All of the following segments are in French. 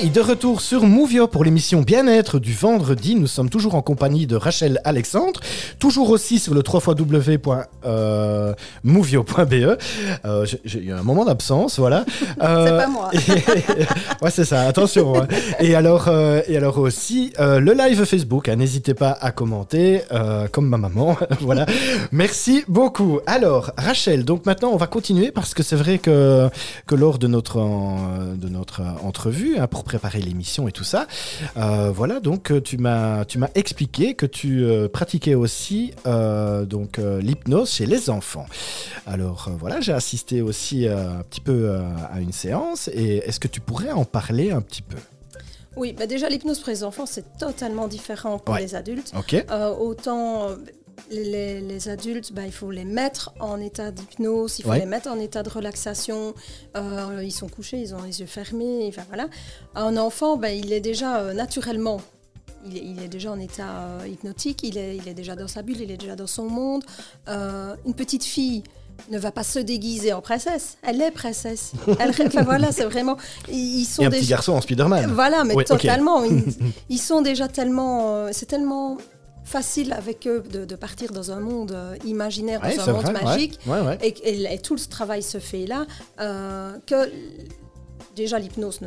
Hey, de retour sur Movio pour l'émission Bien-être du vendredi. Nous sommes toujours en compagnie de Rachel Alexandre, toujours aussi sur le 3xw.movio.be. Euh, J'ai eu un moment d'absence, voilà. Euh, c'est pas moi. ouais, c'est ça, attention. Hein. Et, alors, euh, et alors aussi, euh, le live Facebook, hein, n'hésitez pas à commenter, euh, comme ma maman. voilà. Merci beaucoup. Alors, Rachel, donc maintenant, on va continuer parce que c'est vrai que, que lors de notre, de notre entrevue, hein, pour préparer l'émission et tout ça. Euh, voilà, donc euh, tu m'as tu m'as expliqué que tu euh, pratiquais aussi donc l'hypnose chez les enfants. Alors voilà, j'ai assisté aussi un petit peu à une séance et est-ce que tu pourrais en parler un petit peu? Oui, bah déjà l'hypnose pour les enfants, c'est totalement différent pour les adultes. Ok. autant les, adultes, bah, il faut les mettre en état d'hypnose, il faut les mettre en état de relaxation. Euh, ils sont couchés, ils ont les yeux fermés. Enfin, voilà. Un enfant, bah, il est déjà euh, naturellement il est, déjà en état euh, hypnotique, il est, il est, déjà dans sa bulle, il est déjà dans son monde. une petite fille ne va pas se déguiser en princesse, elle est princesse. enfin voilà, c'est vraiment. Ils sont Et un petit garçon en Spider-Man. Voilà, mais totalement. ils, ils, sont déjà tellement. c'est tellement facile avec eux de, partir dans un monde euh, imaginaire, dans un monde magique, et, tout ce travail se fait là, euh, que déjà l'hypnose,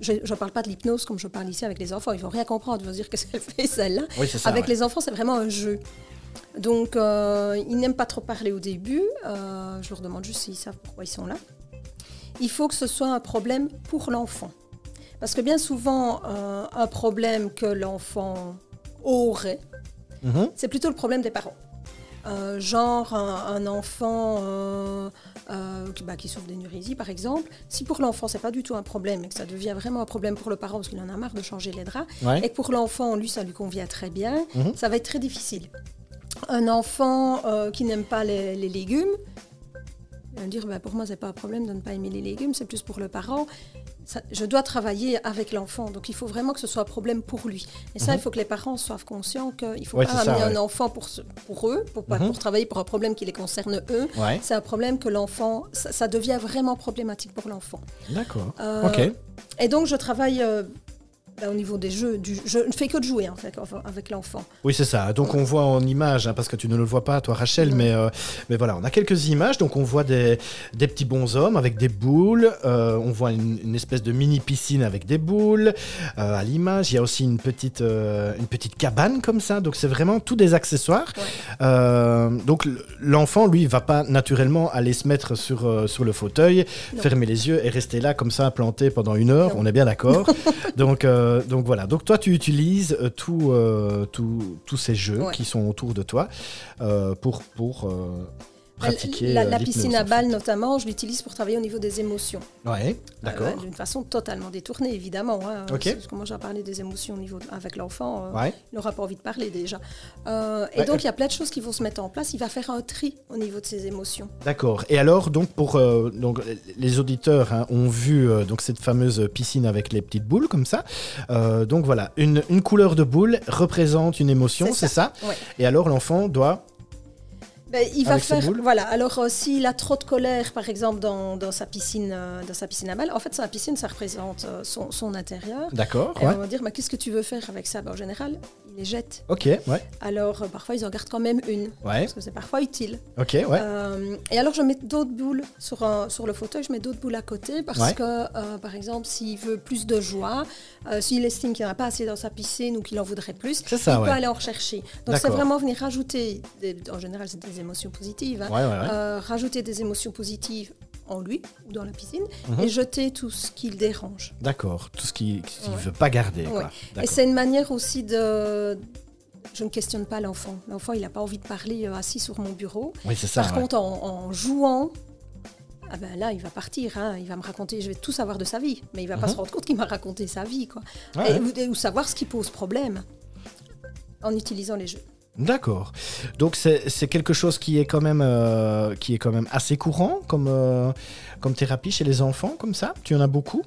je ne parle pas de l'hypnose comme je parle ici avec les enfants, ils vont rien comprendre, ils vont dire qu'est-ce qu'elle fait celle-là. avec les enfants, c'est vraiment un jeu. Donc, euh, ils n'aiment pas trop parler au début. je leur demande juste s'ils savent pourquoi ils sont là. Il faut que ce soit un problème pour l'enfant. Parce que bien souvent, un problème que l'enfant aurait, Mhm. C'est plutôt le problème des parents. Euh, genre un, enfant euh, euh, bah, qui, souffre d'énurésie par exemple, si pour l'enfant c'est pas du tout un problème et que ça devient vraiment un problème pour le parent parce qu'il en a marre de changer les draps, et que pour l'enfant lui ça lui convient très bien, mhm. ça va être très difficile. Un enfant qui n'aime pas les, légumes, dire bah, pour moi c'est pas un problème de ne pas aimer les légumes, c'est plus pour le parent je dois travailler avec l'enfant, donc il faut vraiment que ce soit un problème pour lui. Et ça, il mhm. faut que les parents soient conscients qu'il faut pas amener un enfant pour, pour eux, pour, mhm. pour travailler pour un problème qui les concerne eux. C'est un problème que l'enfant, ça, devient vraiment problématique pour l'enfant. D'accord. Euh, ok. Et donc, je travaille euh, bah, au niveau des jeux, du, je ne fais que de jouer en fait, avec l'enfant. Oui, c'est ça. Donc on voit en image, hein, parce que tu ne le vois pas, toi Rachel, mais, euh, mais voilà, on a quelques images. Donc on voit des, des petits bonshommes avec des boules. Euh, on voit une, espèce de mini piscine avec des boules. Euh, à l'image, il y a aussi une petite, une petite cabane comme ça. Donc c'est vraiment tous des accessoires. donc l'enfant, lui, va pas naturellement aller se mettre sur, sur le fauteuil, fermer les yeux et rester là comme ça, planté pendant une heure. On est bien d'accord. donc euh, donc voilà, donc toi tu utilises euh, euh, tous ces jeux qui sont autour de toi pour, pour la, piscine à balles, notamment, je l'utilise pour travailler au niveau des émotions. Ouais, d'accord. Euh, d'une façon totalement détournée, évidemment. Hein. Ok. Parce que moi, j'ai parlé des émotions au niveau avec l'enfant. Euh, il n'aura pas envie de parler déjà. Euh, et donc, il y a plein de choses qui vont se mettre en place. Il va faire un tri au niveau de ses émotions. D'accord. Et alors, donc, pour donc, les auditeurs hein, ont vu donc cette fameuse piscine avec les petites boules comme ça. donc voilà, une, une, couleur de boule représente une émotion, c'est ça, Et alors, l'enfant doit ben, il va faire. Voilà. Alors, euh, s'il a trop de colère, par exemple, dans, dans sa piscine, euh, dans sa piscine à balles, en fait, sa piscine, ça représente euh, son, son, intérieur. D'accord. Et on va dire, mais qu'est-ce que tu veux faire avec ça? Ben, En général, les jette. Ok, ouais. Alors, parfois, ils en gardent quand même une. Ouais. Parce que c'est parfois utile. Ok, ouais. et alors, je mets d'autres boules sur, sur le fauteuil, je mets d'autres boules à côté parce que, par exemple, s'il veut plus de joie, s'il estime qu'il n'y en a pas assez dans sa piscine ou qu'il en voudrait plus, il peut aller en rechercher. Donc, c'est vraiment venir rajouter, en général, c'est des émotions positives, hein. euh, rajouter des émotions positives en lui ou dans la piscine mhm. et jeter tout ce qui le dérange. D'accord, tout ce qu'il ne veut pas garder. Et c'est une manière aussi de... Je ne questionne pas l'enfant. L'enfant, il n'a pas envie de parler euh, assis sur mon bureau. ça, Par contre, en, jouant, ah ben là, il va partir, hein. il va me raconter, je vais tout savoir de sa vie, mais il va pas mhm. se rendre compte qu'il m'a raconté sa vie, quoi. ou, savoir ce qui pose problème en utilisant les jeux. D'accord. Donc c'est quelque chose qui est quand même euh, qui est quand même assez courant comme euh, comme thérapie chez les enfants comme ça? Tu en as beaucoup?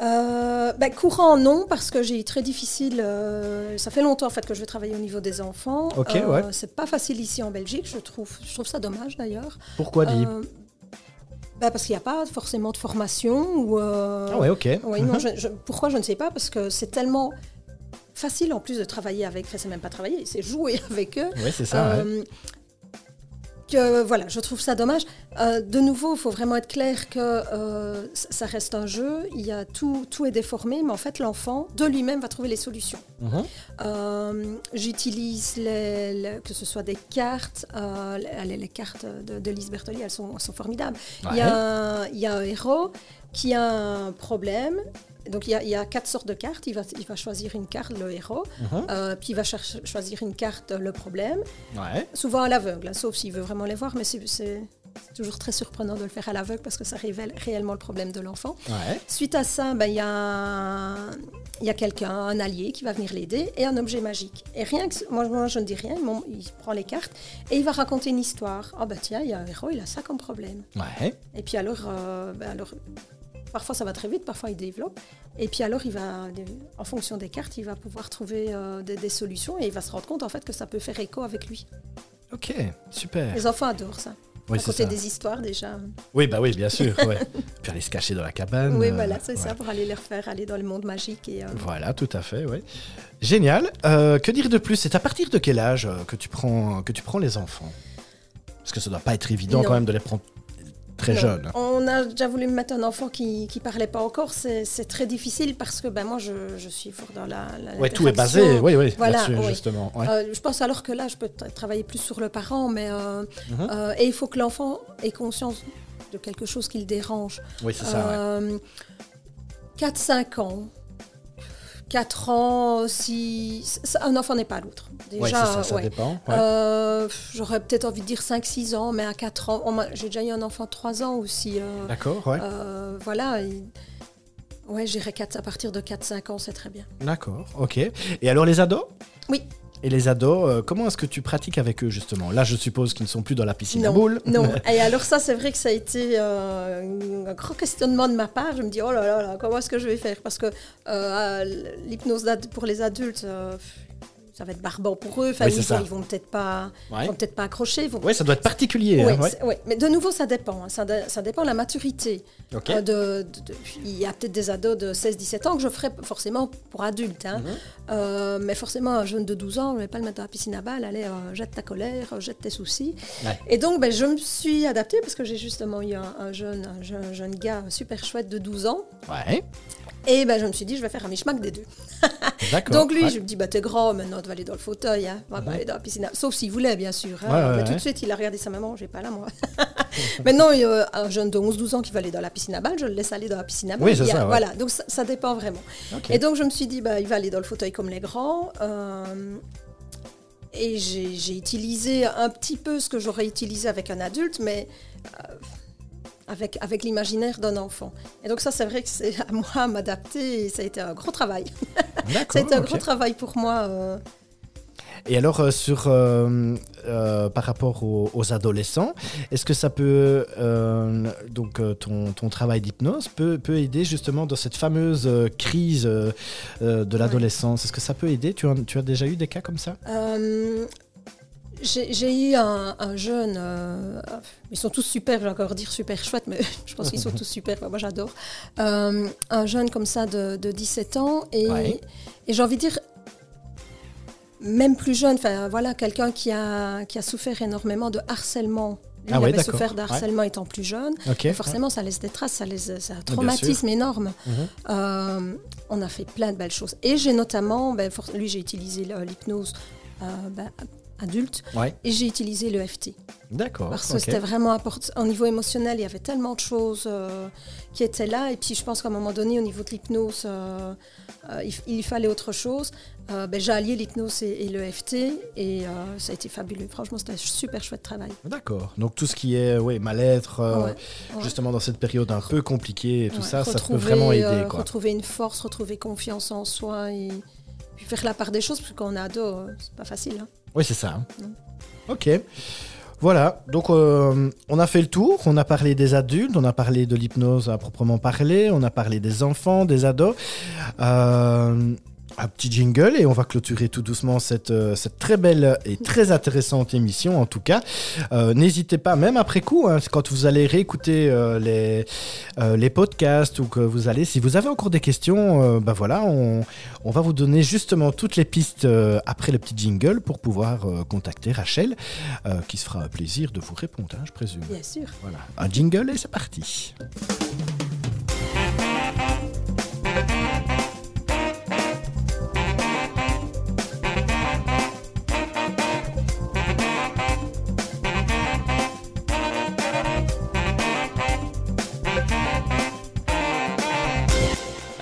Euh, ben, courant non parce que j'ai très difficile. ça fait longtemps en fait que je vais travailler au niveau des enfants. Ok ouais. C'est pas facile ici en Belgique, je trouve. Je trouve ça dommage d'ailleurs. Pourquoi dit bah parce qu'il n'y a pas forcément de formation. Ou, ah ouais, ok. non, mhm. pourquoi je ne sais pas Parce que c'est tellement facile en plus de travailler avec, enfin c'est même pas travailler, c'est jouer avec eux. Oui, c'est ça. Euh, que voilà, je trouve ça dommage. Euh, de nouveau, il faut vraiment être clair que euh, ça reste un jeu. Il y a tout, tout est déformé, mais en fait, l'enfant de lui-même va trouver les solutions. Mhm. J'utilise les, que ce soit des cartes, les, les, cartes de, de Lise Bertoli, elles sont, sont formidables. Il, y a il y a un héros qui a un problème donc il y, a, quatre sortes de cartes. Il va, il va choisir une carte, le héros, mhm. euh, puis il va choisir une carte, le problème. Souvent à l'aveugle, hein, sauf s'il veut vraiment les voir, mais c'est toujours très surprenant de le faire à l'aveugle parce que ça révèle réellement le problème de l'enfant. Suite à ça, ben, il y a, y a quelqu'un, un allié qui va venir l'aider et un objet magique. Et rien que moi, moi je ne dis rien, il prend les cartes et il va raconter une histoire. Ah oh, ben tiens, il y a un héros, il a ça comme problème. Et puis alors, euh, ben, alors Parfois, ça va très vite, parfois, il développe. Et puis alors, il va, en fonction des cartes, il va pouvoir trouver euh, des, solutions et il va se rendre compte en fait que ça peut faire écho avec lui. Ok, super. Les enfants adorent ça. Oui, à côté des histoires déjà. Oui, bah oui, bien sûr. ouais. Puis aller se cacher dans la cabane. Oui, voilà, c'est ça, pour aller les refaire aller dans le monde magique. Et, euh, Voilà, tout à fait, oui. Génial. Euh, que dire de plus? C'est à partir de quel âge que tu prends, que tu prends les enfants? Parce que ça doit pas être évident quand même de les prendre très jeune. On a déjà voulu me mettre un enfant qui ne parlait pas encore. C'est très difficile parce que ben, moi, je, je suis fort dans la. Oui, tout est basé, oui, oui, voilà, justement. Euh, je pense alors que là, je peux travailler plus sur le parent, mais. Euh, mhm. euh, et il faut que l'enfant ait conscience de quelque chose qui le dérange. Oui, c'est ça. 4-5 ans. 4 ans, si un enfant n'est pas l'autre. Déjà, ça, ça dépend. Euh, j'aurais peut-être envie de dire 5-6 ans, mais à 4 ans, j'ai déjà eu un enfant de 3 ans aussi. Euh, D'accord, ouais. Euh, voilà. ouais, j'irais à partir de 4-5 ans, c'est très bien. D'accord, ok. Et alors les ados? Oui. Et les ados, euh, comment est-ce que tu pratiques avec eux justement? Là, je suppose qu'ils ne sont plus dans la piscine à boules. Non, et alors ça, c'est vrai que ça a été euh, un grand questionnement de ma part. Je me dis, oh là là, là comment est-ce que je vais faire? Parce que euh, l'hypnose pour les adultes, ça va être barbant pour eux. Enfin, ils, vont, peut-être pas, vont peut-être pas accrocher. Oui, ça doit être particulier. Hein, mais de nouveau, ça dépend. Hein. Ça, ça, dépend de la maturité. Euh, de, il y a peut-être des ados de 16-17 ans que je ferai forcément pour adultes. Hein. Mhm. Euh, mais forcément, un jeune de 12 ans, je ne vais pas le mettre dans la piscine à balles. Allez, euh, jette ta colère, jette tes soucis. Et donc, ben, je me suis adaptée parce que j'ai justement eu un, jeune, un jeune, jeune, gars super chouette de 12 ans. Ouais. Et ben, je me suis dit, je vais faire un mishmack des deux. Donc lui, je me dis, bah, t'es grand, maintenant tu vas aller dans le fauteuil, hein. on va pas aller dans la piscine. Sauf s'il voulait, bien sûr. Hein. mais tout de suite, il a regardé sa maman, j'ai pas là, moi. maintenant, il y a un jeune de 11-12 ans qui va aller dans la piscine à balles, je le laisse aller dans la piscine à balles. Oui, c'est ça. Voilà, donc ça, dépend vraiment. Et donc, je me suis dit, bah, il va aller dans le fauteuil comme les grands. Euh, et j'ai utilisé un petit peu ce que j'aurais utilisé avec un adulte, mais euh, avec, avec l'imaginaire d'un enfant. Et donc ça, c'est vrai que c'est à moi à m'adapter et ça a été un gros travail. ça a été un gros travail pour moi. Euh. Et alors, euh, sur, euh, par rapport aux, adolescents, est-ce que ça peut, donc ton, ton travail d'hypnose peut, peut, aider justement dans cette fameuse crise de l'adolescence? Est-ce que ça peut aider? Tu as, tu as déjà eu des cas comme ça? J'ai eu un, jeune, euh, ils sont tous super, je vais encore dire super chouette, mais je pense qu'ils sont tous super, moi j'adore. Euh, un jeune comme ça de, 17 ans, et, et j'ai envie de dire, même plus jeune, enfin voilà, quelqu'un qui a, qui a souffert énormément de harcèlement. il ah avait souffert de harcèlement étant plus jeune. forcément, ça laisse des traces, ça laisse un traumatisme énorme. Mhm. Euh, on a fait plein de belles choses. Et j'ai notamment, ben, lui, j'ai utilisé l'hypnose ben, adulte. Et j'ai utilisé le FT. D'accord. Parce que c'était vraiment important. Au niveau émotionnel, il y avait tellement de choses euh, qui étaient là. Et puis, je pense qu'à un moment donné, au niveau de l'hypnose, euh, euh, il, fallait autre chose. Ben, j'ai allié l'hypnose et, le FT. Et ça a été fabuleux. Franchement, c'était un super chouette travail. D'accord. Donc, tout ce qui est ouais, mal-être, justement dans cette période un peu compliquée et tout ça, ça peut vraiment aider. Quoi. Retrouver une force, retrouver confiance en soi et puis faire la part des choses. Parce est ado, c'est pas facile. Hein. Oui, c'est ça. Hein. Ok. Voilà, donc euh, on a fait le tour, on a parlé des adultes, on a parlé de l'hypnose à proprement parler, on a parlé des enfants, des ados. Euh, un petit jingle et on va clôturer tout doucement cette, euh, cette très belle et très intéressante émission en tout cas. Euh, n'hésitez pas, même après coup, hein, quand vous allez réécouter euh, les, les podcasts ou que vous allez, si vous avez encore des questions, ben voilà, on, on, va vous donner justement toutes les pistes après le petit jingle pour pouvoir contacter Rachel, qui se fera un plaisir de vous répondre, hein, je présume. Bien sûr. Voilà, un jingle et c'est parti.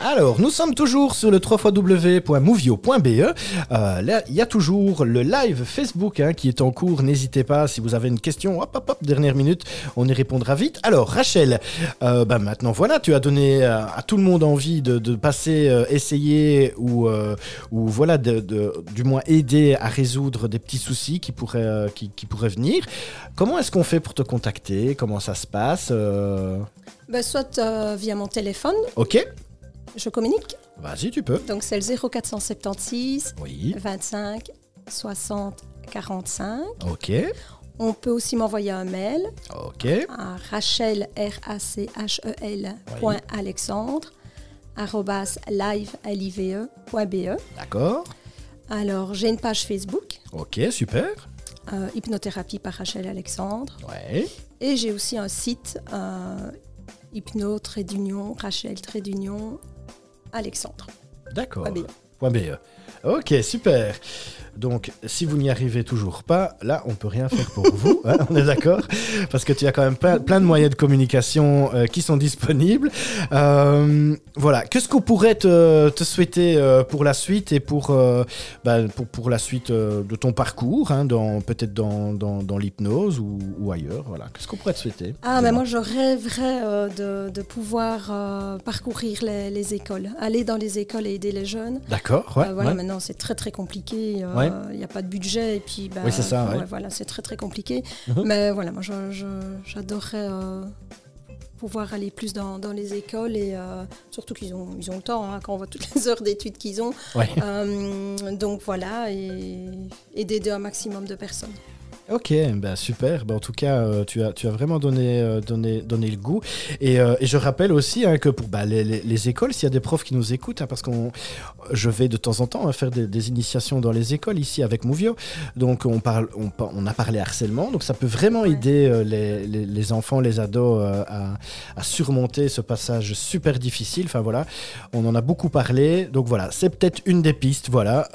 Alors, nous sommes toujours sur le www.movio.be. Euh, là, il y a toujours le live Facebook hein, qui est en cours. N'hésitez pas, si vous avez une question, hop, hop, hop, dernière minute, on y répondra vite. Alors, Rachel, euh, bah, maintenant, voilà, tu as donné à, tout le monde envie de, passer, euh, essayer ou, ou voilà, de, du moins aider à résoudre des petits soucis qui pourraient, qui, qui pourraient venir. Comment est-ce qu'on fait pour te contacter? Comment ça se passe bah, Soit via mon téléphone. Ok. Je communique Vas-y, tu peux. Donc c'est le 0476 25 60 45. Ok. On peut aussi m'envoyer un mail Ok. à rachel, r a c h e l point alexandre live e D'accord. Alors j'ai une page Facebook. Ok, super. Euh, hypnothérapie par Rachel Alexandre. Ouais. Et j'ai aussi un site euh, hypno trait Alexandre. D'accord. .be. Ok, super. Donc, si vous n'y arrivez toujours pas, là, on peut rien faire pour vous. Hein, on est d'accord Parce que tu as quand même plein, de moyens de communication euh, qui sont disponibles. Euh, voilà. Qu'est-ce qu'on pourrait te, souhaiter euh, pour la suite et pour, bah, pour, pour, la suite de ton parcours, hein, dans, peut-être dans, dans, l'hypnose ou, ailleurs Voilà. Qu'est-ce qu'on pourrait te souhaiter? Ah, mais moi, je rêverais de, de, pouvoir parcourir les, écoles, aller dans les écoles et aider les jeunes. D'accord. Ouais, voilà, maintenant, c'est très, très compliqué. Ouais il n'y a pas de budget et puis bah, c'est ça. voilà, c'est très très compliqué. Mhm. Mais voilà, moi j'adorerais euh, pouvoir aller plus dans, dans les écoles et euh, surtout qu'ils ont, ils ont le temps hein, quand on voit toutes les heures d'études qu'ils ont. Euh, donc voilà, et, et d'aider un maximum de personnes. Ok, bah super. Bah en tout cas, euh, tu, as, tu as vraiment donné, euh, donné, donné le goût. Et, euh, et je rappelle aussi hein, que pour bah, les, les, écoles, s'il y a des profs qui nous écoutent, hein, parce que je vais de temps en temps hein, faire des, des, initiations dans les écoles ici avec Mouvio. Donc on, parle, on, on, a parlé harcèlement. Donc ça peut vraiment aider les, les, enfants, les ados à, à, surmonter ce passage super difficile. Enfin voilà, on en a beaucoup parlé. Donc voilà, c'est peut-être une des pistes. Voilà,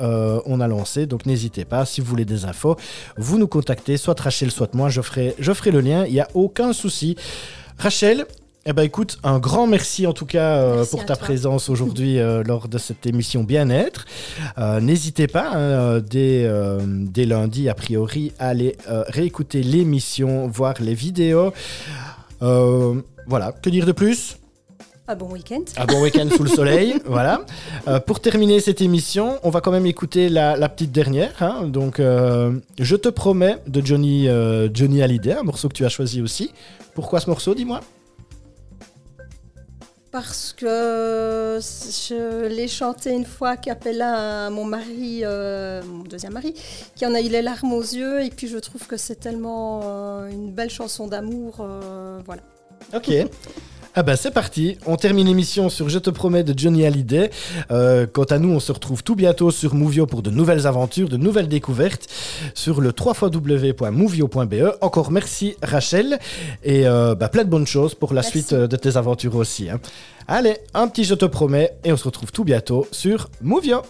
on a lancé. Donc n'hésitez pas, si vous voulez des infos, vous nous contactez soit Rachel, soit moi, je ferai, je ferai le lien, il n'y a aucun souci. Rachel, eh ben écoute, un grand merci en tout cas euh, pour ta présence aujourd'hui euh, lors de cette émission Bien-être. Euh, n'hésitez pas, hein, dès, dès, lundi a priori, à aller réécouter l'émission, voir les vidéos. voilà, que dire de plus? Un bon week-end. Un bon week-end sous le soleil, voilà. Euh, pour terminer cette émission, on va quand même écouter la, petite dernière. Hein. Donc, euh, Je te promets de Johnny, euh, Johnny Hallyday, un morceau que tu as choisi aussi. Pourquoi ce morceau, dis-moi? Parce que je l'ai chanté une fois capella à mon mari, mon deuxième mari, qui en a eu les larmes aux yeux. Et puis je trouve que c'est tellement une belle chanson d'amour. voilà. Ok. Ah bah c'est parti, on termine l'émission sur Je te promets de Johnny Hallyday. Euh, quant à nous, on se retrouve tout bientôt sur Movio pour de nouvelles aventures, de nouvelles découvertes sur le www.movio.be. Encore merci Rachel et euh, bah, plein de bonnes choses pour la suite euh, de tes aventures aussi. Hein. Allez, un petit Je te promets et on se retrouve tout bientôt sur Movio.